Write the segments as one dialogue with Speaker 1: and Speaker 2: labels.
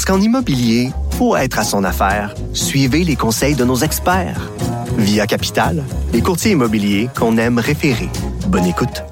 Speaker 1: Parce qu'en immobilier, pour être à son affaire, suivez les conseils de nos experts. Via Capital, les courtiers immobiliers qu'on aime référer. Bonne écoute.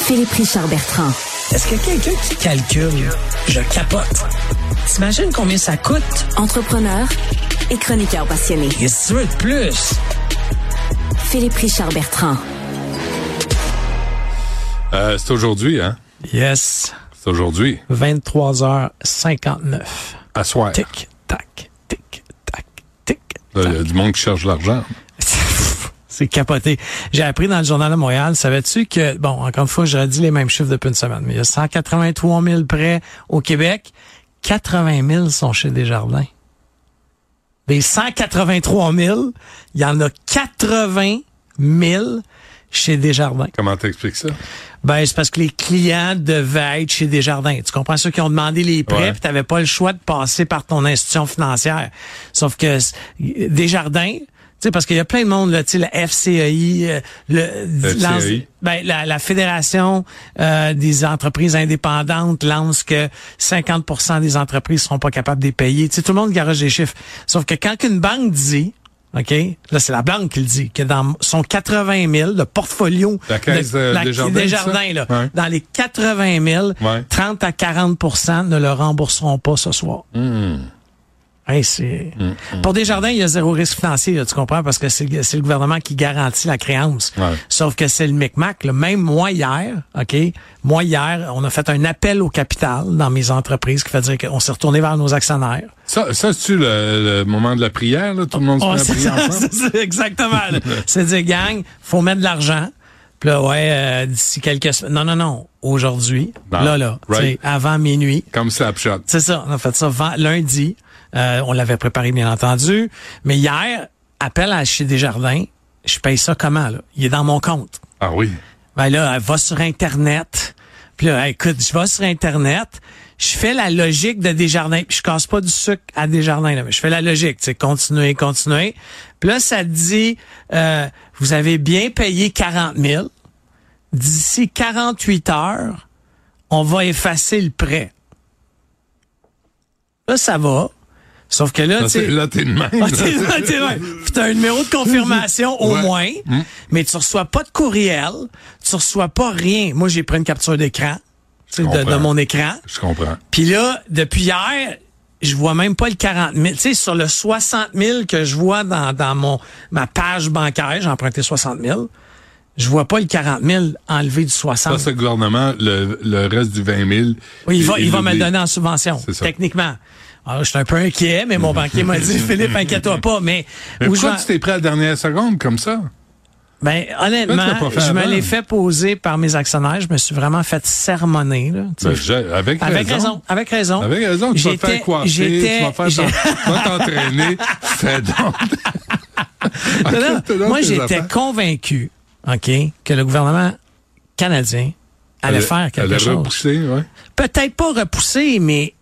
Speaker 2: Philippe Richard Bertrand.
Speaker 3: Est-ce que quelqu'un qui calcule, je capote. T'imagines combien ça coûte?
Speaker 2: Entrepreneur et chroniqueur passionné.
Speaker 3: Tu veux de plus?
Speaker 2: Philippe Richard Bertrand.
Speaker 4: Euh, c'est aujourd'hui, hein?
Speaker 5: Yes.
Speaker 4: C'est aujourd'hui.
Speaker 5: 23h59.
Speaker 4: À soir.
Speaker 5: Tic, tac, tic, tac, tic.
Speaker 4: Là, Il y a du monde qui cherche l'argent.
Speaker 5: C'est capoté. J'ai appris dans le Journal de Montréal, savais-tu que, bon, encore une fois, j'aurais dit les mêmes chiffres depuis une semaine, mais il y a 183 000 prêts au Québec. 80 000 sont chez Desjardins. Des 183 000, il y en a 80 000 chez Desjardins.
Speaker 4: Comment t'expliques ça?
Speaker 5: Ben, c'est parce que les clients devaient être chez Desjardins. Tu comprends? Ceux qui ont demandé les prêts,
Speaker 4: Ouais.
Speaker 5: puis t'avais pas le choix de passer par ton institution financière. Sauf que Desjardins, tu sais, parce qu'il y a plein de monde, là, tu sais, la FCEI, euh, le,
Speaker 4: FCEI.
Speaker 5: lance- ben, la, la Fédération euh, des entreprises indépendantes lance que 50% des entreprises seront pas capables de les payer. Tu sais, tout le monde garage des chiffres. Sauf que quand une banque dit, OK, là, c'est la banque qui le dit, que dans son 80 000, le portfolio
Speaker 4: La caisse,
Speaker 5: de, la-
Speaker 4: Desjardins,
Speaker 5: Desjardins, là,
Speaker 4: Ouais.
Speaker 5: dans les 80 000,
Speaker 4: Ouais.
Speaker 5: 30 à 40% ne le rembourseront pas ce soir.
Speaker 4: Hmm.
Speaker 5: Hey, c'est Pour Desjardins, il y a zéro risque financier, là, tu comprends, parce que c'est le, c'est le gouvernement qui garantit la créance.
Speaker 4: Ouais.
Speaker 5: Sauf que c'est le micmac. là. Même moi hier, OK, moi hier, on a fait un appel au capital dans mes entreprises qui fait dire qu'on s'est retourné vers nos actionnaires.
Speaker 4: Ça, ça c'est-tu le, le moment de la prière, là? Tout le monde se met à prier ensemble?
Speaker 5: c'est exactement. C'est dire, gang, faut mettre de l'argent. Puis là, ouais, euh, d'ici quelques semaines. Non, non, non. Aujourd'hui, là, là,
Speaker 4: right.
Speaker 5: avant minuit.
Speaker 4: Comme Snapchat.
Speaker 5: C'est ça, on a fait ça lundi. Euh, on l'avait préparé, bien entendu. Mais hier, appel à chez Desjardins, je paye ça comment, là? Il est dans mon compte.
Speaker 4: Ah oui.
Speaker 5: Ben là, elle va sur Internet. Puis là, écoute, je vais sur Internet, je fais la logique de Desjardins. Puis je casse pas du sucre à Desjardins, là, mais je fais la logique, tu sais, continuer, continuer. Puis là, ça dit, euh, vous avez bien payé 40 000. D'ici 48 heures, on va effacer le prêt. Là, ça va. Sauf que là, tu
Speaker 4: là, t'es de même.
Speaker 5: Ah, t'es. Puis un numéro de confirmation au
Speaker 4: Ouais.
Speaker 5: moins, mais tu reçois pas de courriel, tu reçois pas rien. Moi, j'ai pris une capture d'écran, tu sais, de, de mon écran.
Speaker 4: Je comprends.
Speaker 5: Puis là, depuis hier, je vois même pas le 40 000. Tu sais, sur le 60 000 que je vois dans, dans mon ma page bancaire, j'ai emprunté 60 000, je vois pas le 40 000 enlevé du 60
Speaker 4: Ça, le gouvernement, le, le reste du 20 000.
Speaker 5: oui, il va, il va me le donner en subvention, techniquement. Alors, je suis un peu inquiet, mais mon banquier m'a dit, Philippe, inquiète-toi pas. Mais,
Speaker 4: Mais pourquoi tu t'es pris à la dernière seconde comme ça?
Speaker 5: Ben, honnêtement, je me l'ai fait poser par mes actionnaires. Je me suis vraiment fait sermonner. Là.
Speaker 4: Ben, avec,
Speaker 5: avec raison. Avec raison.
Speaker 4: Avec raison, tu vas te faire
Speaker 5: J'étais-
Speaker 4: coiffer, tu vas faire t'entraîner. Fais donc.
Speaker 5: Moi, j'étais convaincu, OK, que le gouvernement canadien allait faire quelque chose.
Speaker 4: repoussé, ouais.
Speaker 5: Peut-être pas repousser, mais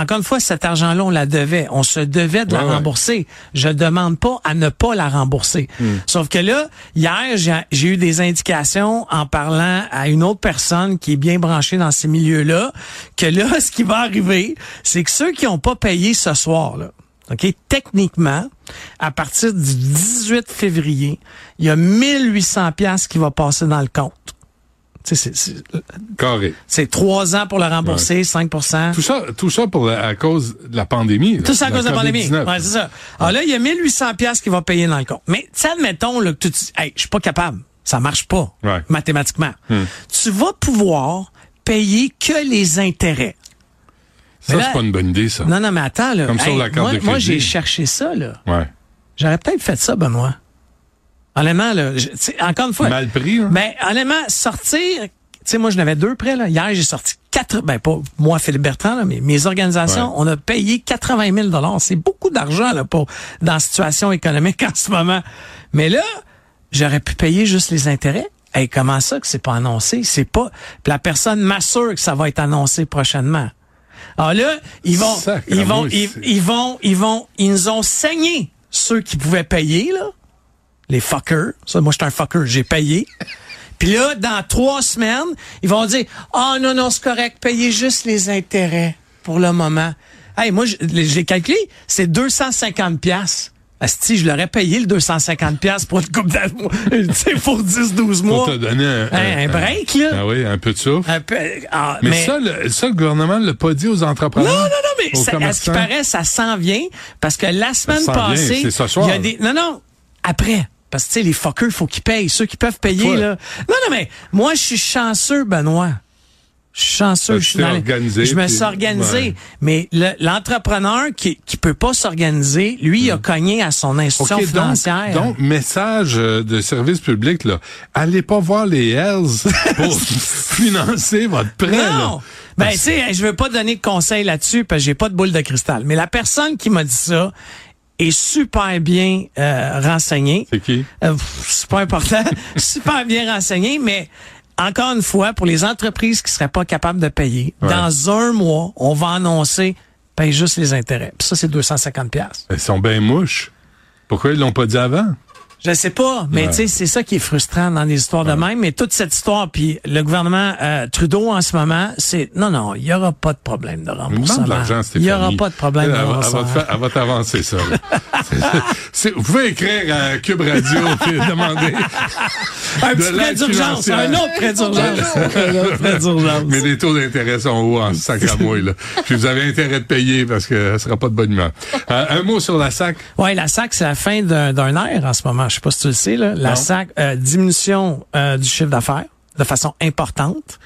Speaker 5: encore une fois, cet argent-là, on la devait. On se devait de la
Speaker 4: Ouais,
Speaker 5: rembourser. Je demande pas à ne pas la rembourser.
Speaker 4: Hmm.
Speaker 5: Sauf que là, hier, j'ai- j'ai eu des indications en parlant à une autre personne qui est bien branchée dans ces milieux-là, que là, ce qui va arriver, c'est que ceux qui n'ont pas payé ce soir, là, OK, techniquement, à partir du 18 février, il y a 1800 pièces qui va passer dans le compte. Tu sais, c'est- c'est-
Speaker 4: Carré.
Speaker 5: c'est trois ans pour le rembourser, 5
Speaker 4: Tout ça, tout ça pour la- à cause de la pandémie. là,
Speaker 5: Tout ça à cause de la pandémie.
Speaker 4: COVID-19.
Speaker 5: Ouais, c'est ça. Alors là, il y a 1800 pièces qui va payer dans le compte. Mais, admettons, là, que tu dis, hey, je suis pas capable. Ça marche pas.
Speaker 4: Ouais.
Speaker 5: Mathématiquement.
Speaker 4: Hmm.
Speaker 5: Tu vas pouvoir payer que les intérêts.
Speaker 4: Ça, c'est pas une bonne idée, ça.
Speaker 5: Non, non, mais attends, là.
Speaker 4: Comme sur la carte
Speaker 5: moi,
Speaker 4: de
Speaker 5: moi, j'ai cherché ça, là.
Speaker 4: Ouais.
Speaker 5: J'aurais peut-être fait ça, Benoît. Honnêtement, là, je- encore une fois.
Speaker 4: Mal pris, hein?
Speaker 5: Ben, honnêtement, sortir, tu sais, moi, je n'avais deux prêts, là. Hier, j'ai sorti quatre, ben pas moi Philippe Bertrand, là, mais mes organisations,
Speaker 4: Ouais.
Speaker 5: on a payé 80 000 dollars. C'est beaucoup d'argent là pour dans la situation économique en ce moment. Mais là, j'aurais pu payer juste les intérêts. Hey, comment ça que c'est pas annoncé? C'est pas. Puis la personne m'assure que ça va être annoncé prochainement. Alors là, ils vont, ils vont, ils, ils vont, ils vont, ils nous ont saigné ceux qui pouvaient payer là, les fuckers. Ça, moi, je suis un fucker, j'ai payé. Puis là, dans trois semaines, ils vont dire, ah non non, c'est correct, payez juste les intérêts pour le moment. Hey, moi, je- j'ai calculé, c'est 250 pièces. Asti, je l'aurais payé le 250 pièces pour une coupe d'amour, pour 10-12 mois.
Speaker 4: Pour te donner un,
Speaker 5: Un- un break, là.
Speaker 4: Ah oui, un peu de souffle.
Speaker 5: Un peu- ah,
Speaker 4: mais, ça, le, ça, le gouvernement ne l'a pas dit aux entrepreneurs.
Speaker 5: Non, non, non, mais ça- à ce qui paraît, ça s'en vient parce que la semaine passée,
Speaker 4: c'est ce soir.
Speaker 5: il y a des non non après parce que tu sais les fuckers faut qu'ils payent ceux qui peuvent payer là. Non non mais moi je suis chanceux Benoît. Je suis chanceux,
Speaker 4: Ah,
Speaker 5: je suis dans
Speaker 4: organisé,
Speaker 5: je me
Speaker 4: puis-
Speaker 5: suis organisé,
Speaker 4: ouais.
Speaker 5: mais le- l'entrepreneur qui qui peut pas s'organiser, lui il a cogné à son institution financière.
Speaker 4: donc, donc, message euh, de service public, là. Allez pas voir les Hells pour financer votre prêt, là.
Speaker 5: Non! Ben, tu sais, je veux pas donner de conseils là-dessus parce que j'ai pas de boule de cristal. Mais la personne qui m'a dit ça est super bien euh, renseignée.
Speaker 4: C'est qui?
Speaker 5: Euh, c'est pas important. super bien renseignée, mais encore une fois, pour les entreprises qui seraient pas capables de payer,
Speaker 4: Ouais.
Speaker 5: dans un mois, on va annoncer paye juste les intérêts. Puis ça, c'est 250 pièces.
Speaker 4: Ils sont bien mouches. Pourquoi ils l'ont pas dit avant?
Speaker 5: Je sais pas, mais
Speaker 4: Ouais.
Speaker 5: tu sais, c'est ça qui est frustrant dans des histoires de même. Mais toute cette histoire, puis le gouvernement euh, Trudeau en ce moment, c'est non, non, il y aura pas de problème de remboursement. il y aura pas de problème
Speaker 4: Elle,
Speaker 5: de remboursement.
Speaker 4: elle va t'avancer ça. C'est- c'est- vous pouvez écrire à Cube Radio et demander
Speaker 5: Un
Speaker 4: de
Speaker 5: petit prêt d'urgence, un autre prêt d'urgence.
Speaker 4: Mais les taux d'intérêt sont hauts en sacramouille, là. Puis vous avez intérêt de payer parce que ça sera pas de bonne humeur. Euh, un mot sur la SAC.
Speaker 5: Ouais, la SAC, c'est la fin d'un d'un ère en ce moment. Je sais pas si tu le sais, là. La. SAC, euh, diminution euh, du chiffre d'affaires de façon importante.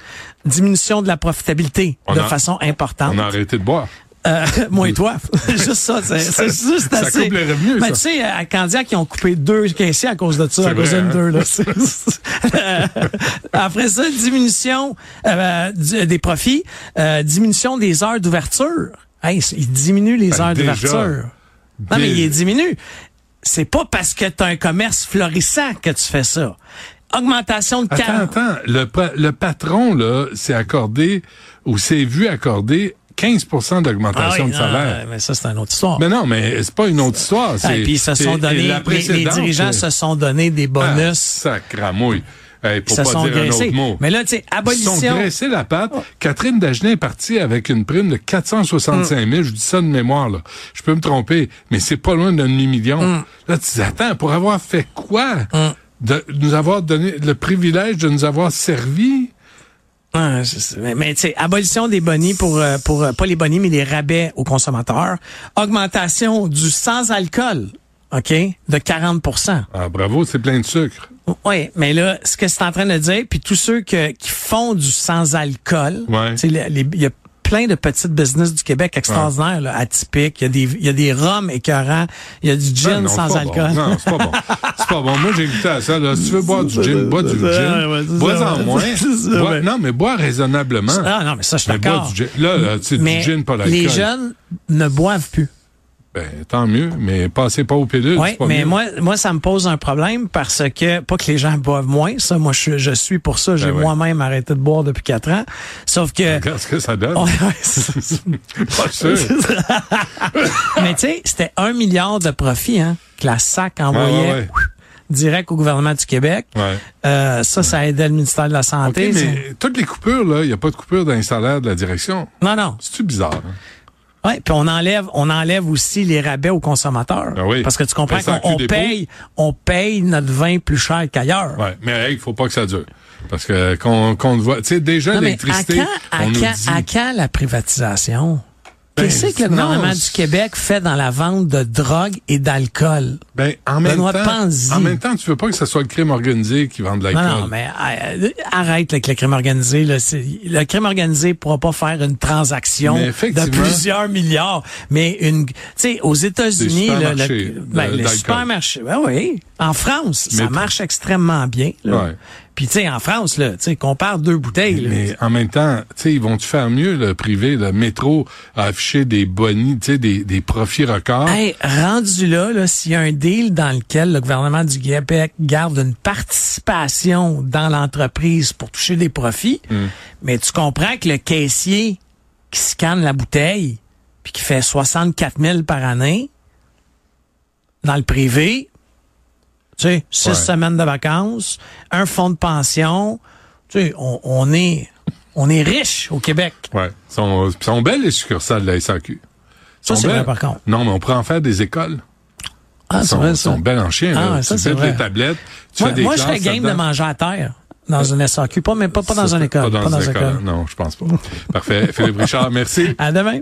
Speaker 5: Diminution de la profitabilité
Speaker 4: On
Speaker 5: de
Speaker 4: a-
Speaker 5: façon importante.
Speaker 4: On a arrêté de boire.
Speaker 5: Euh, moi et toi. juste ça, c'est juste
Speaker 4: ça
Speaker 5: assez.
Speaker 4: coupe les revenus,
Speaker 5: Ben,
Speaker 4: ça.
Speaker 5: tu sais, à Candiac, ils ont coupé deux caissiers à cause de ça, à cause d'une
Speaker 4: hein?
Speaker 5: deux, là. Euh, Après ça, diminution euh, des profits, diminution des heures d'ouverture. Hey, ils diminuent les
Speaker 4: Ben,
Speaker 5: heures d'ouverture. Non, mais il diminue. C'est pas parce que tu as un commerce florissant que tu fais ça. Augmentation de
Speaker 4: Attends,
Speaker 5: 40.
Speaker 4: attends. Le, pa- le patron, là, s'est accordé ou s'est vu accorder 15% d'augmentation
Speaker 5: Ah oui,
Speaker 4: de
Speaker 5: non,
Speaker 4: salaire.
Speaker 5: mais ça, c'est une autre histoire.
Speaker 4: Mais non, mais c'est pas une autre histoire.
Speaker 5: Ah, puis ils se sont donné, les, dirigeants
Speaker 4: c'est-
Speaker 5: se sont donné des
Speaker 4: Ah,
Speaker 5: bonus.
Speaker 4: sacramouille. Hey,
Speaker 5: Ils
Speaker 4: pour pas
Speaker 5: sont
Speaker 4: dire un
Speaker 5: graissés.
Speaker 4: autre mot.
Speaker 5: Mais là, tu sais,
Speaker 4: Ils se sont
Speaker 5: abolition.
Speaker 4: graissés la patte. Catherine Dagenet est partie avec une prime de 465 000. Je dis ça de mémoire, là. Je peux me tromper, mais c'est pas loin d'un demi-million.
Speaker 5: Mm.
Speaker 4: Là, tu dis, attends, pour avoir fait quoi? De nous avoir donné le privilège de nous avoir servi?
Speaker 5: Ah, mais mais, tu sais, abolition des bonnies pour, euh, pour euh, pas les bonnies, mais les rabais aux consommateurs. Augmentation du sans-alcool, OK, de 40%
Speaker 4: Ah, bravo, c'est plein de sucre.
Speaker 5: Oui, mais là, ce que c'est en train de dire, puis tous ceux que, qui font du sans-alcool,
Speaker 4: Ouais.
Speaker 5: tu sais, il y a plein de petites business du Québec extraordinaires, là, atypiques. Il y a des, il y a des rhums écœurants, il y a du
Speaker 4: Ben
Speaker 5: gin
Speaker 4: non, c'est
Speaker 5: sans alcool.
Speaker 4: Bon. Non, c'est pas bon. C'est pas bon. Moi, j'ai goûté à ça. Là. Si tu veux boire du gin, bois du gin. Bois-en moins. Bois- non, mais bois raisonnablement.
Speaker 5: Ah non, mais ça, je suis d'accord.
Speaker 4: du. Là, là c'est du
Speaker 5: Mais
Speaker 4: gin, pas l'alcool.
Speaker 5: les jeunes ne boivent plus.
Speaker 4: Ben, tant mieux, mais passez pas aux pilules.
Speaker 5: Oui, mais
Speaker 4: mieux.
Speaker 5: moi, moi, ça me pose un problème parce que, pas que les gens boivent moins, ça, moi, je, je suis pour ça. J'ai
Speaker 4: Ben ouais.
Speaker 5: moi-même arrêté de boire depuis quatre ans. Sauf que...
Speaker 4: Regarde ce que ça donne. Pas sûr.
Speaker 5: Mais tu sais, c'était un milliard de profits hein, que la SAC envoyait
Speaker 4: ouais, ouais.
Speaker 5: direct au gouvernement du Québec.
Speaker 4: Ouais.
Speaker 5: Euh, ça, ça aidait le ministère de la Santé.
Speaker 4: mais toutes les coupures, là, il n'y a pas de coupure dans les salaires de la direction.
Speaker 5: Non, non.
Speaker 4: C'est-tu bizarre? hein?
Speaker 5: Ouais, puis on enlève, on enlève aussi les rabais aux consommateurs.
Speaker 4: Ah oui.
Speaker 5: Parce que tu comprends qu'on paye, on paye notre vin plus cher qu'ailleurs.
Speaker 4: Ouais, mais il faut pas que ça dure. Parce que qu'on le voit, tu sais, déjà l'électricité,
Speaker 5: quand,
Speaker 4: on nous
Speaker 5: quand,
Speaker 4: dit...
Speaker 5: à quand la privatisation?
Speaker 4: Ben,
Speaker 5: Qu'est-ce que le
Speaker 4: non,
Speaker 5: gouvernement du Québec fait dans la vente de drogue et d'alcool?
Speaker 4: Ben, en même
Speaker 5: Benoît
Speaker 4: temps, en même temps, tu veux pas que ce soit le crime organisé qui vende de
Speaker 5: Non,
Speaker 4: l'alcool.
Speaker 5: non, mais euh, arrête avec le crime organisé. Là, le crime organisé pourra pas faire une transaction de plusieurs milliards. Mais une, tu sais, aux États-Unis, le-
Speaker 4: supermarchés
Speaker 5: ben, les supermarchés, ben oui. En France, ça marche extrêmement bien. Là.
Speaker 4: Ouais.
Speaker 5: Puis tu sais, en France, là, tu sais, compare deux bouteilles. là.
Speaker 4: Mais en même temps, tu sais, ils vont-tu faire mieux, le privé, le métro, à afficher des bonnies, tu sais, des, des profits records?
Speaker 5: Hey, rendu là, là s'il y a un deal dans lequel le gouvernement du Québec garde une participation dans l'entreprise pour toucher des profits,
Speaker 4: Hmm.
Speaker 5: mais tu comprends que le caissier qui scanne la bouteille puis qui fait 64 000 par année dans le privé, tu sais, six
Speaker 4: Ouais.
Speaker 5: semaines de vacances, un fonds de pension, tu sais, on, on est on est riche au Québec.
Speaker 4: Ouais. Sont, sont belles les succursales de la SAQ.
Speaker 5: Ça, c'est vrai, par contre.
Speaker 4: Non, mais on pourrait en faire des écoles.
Speaker 5: Ah,
Speaker 4: Ils
Speaker 5: c'est
Speaker 4: sont,
Speaker 5: vrai, ça.
Speaker 4: sont belles en chien.
Speaker 5: Ah,
Speaker 4: là.
Speaker 5: ça,
Speaker 4: tu mets
Speaker 5: vrai.
Speaker 4: tablettes, tu
Speaker 5: Moi,
Speaker 4: fais des
Speaker 5: moi, je serais game de manger à terre dans une SAQ, pas, mais pas, pas dans une école.
Speaker 4: Pas dans,
Speaker 5: Pas dans
Speaker 4: une
Speaker 5: une
Speaker 4: école.
Speaker 5: école.
Speaker 4: Non, je pense pas. Parfait. Philippe Richard, merci.
Speaker 5: À demain.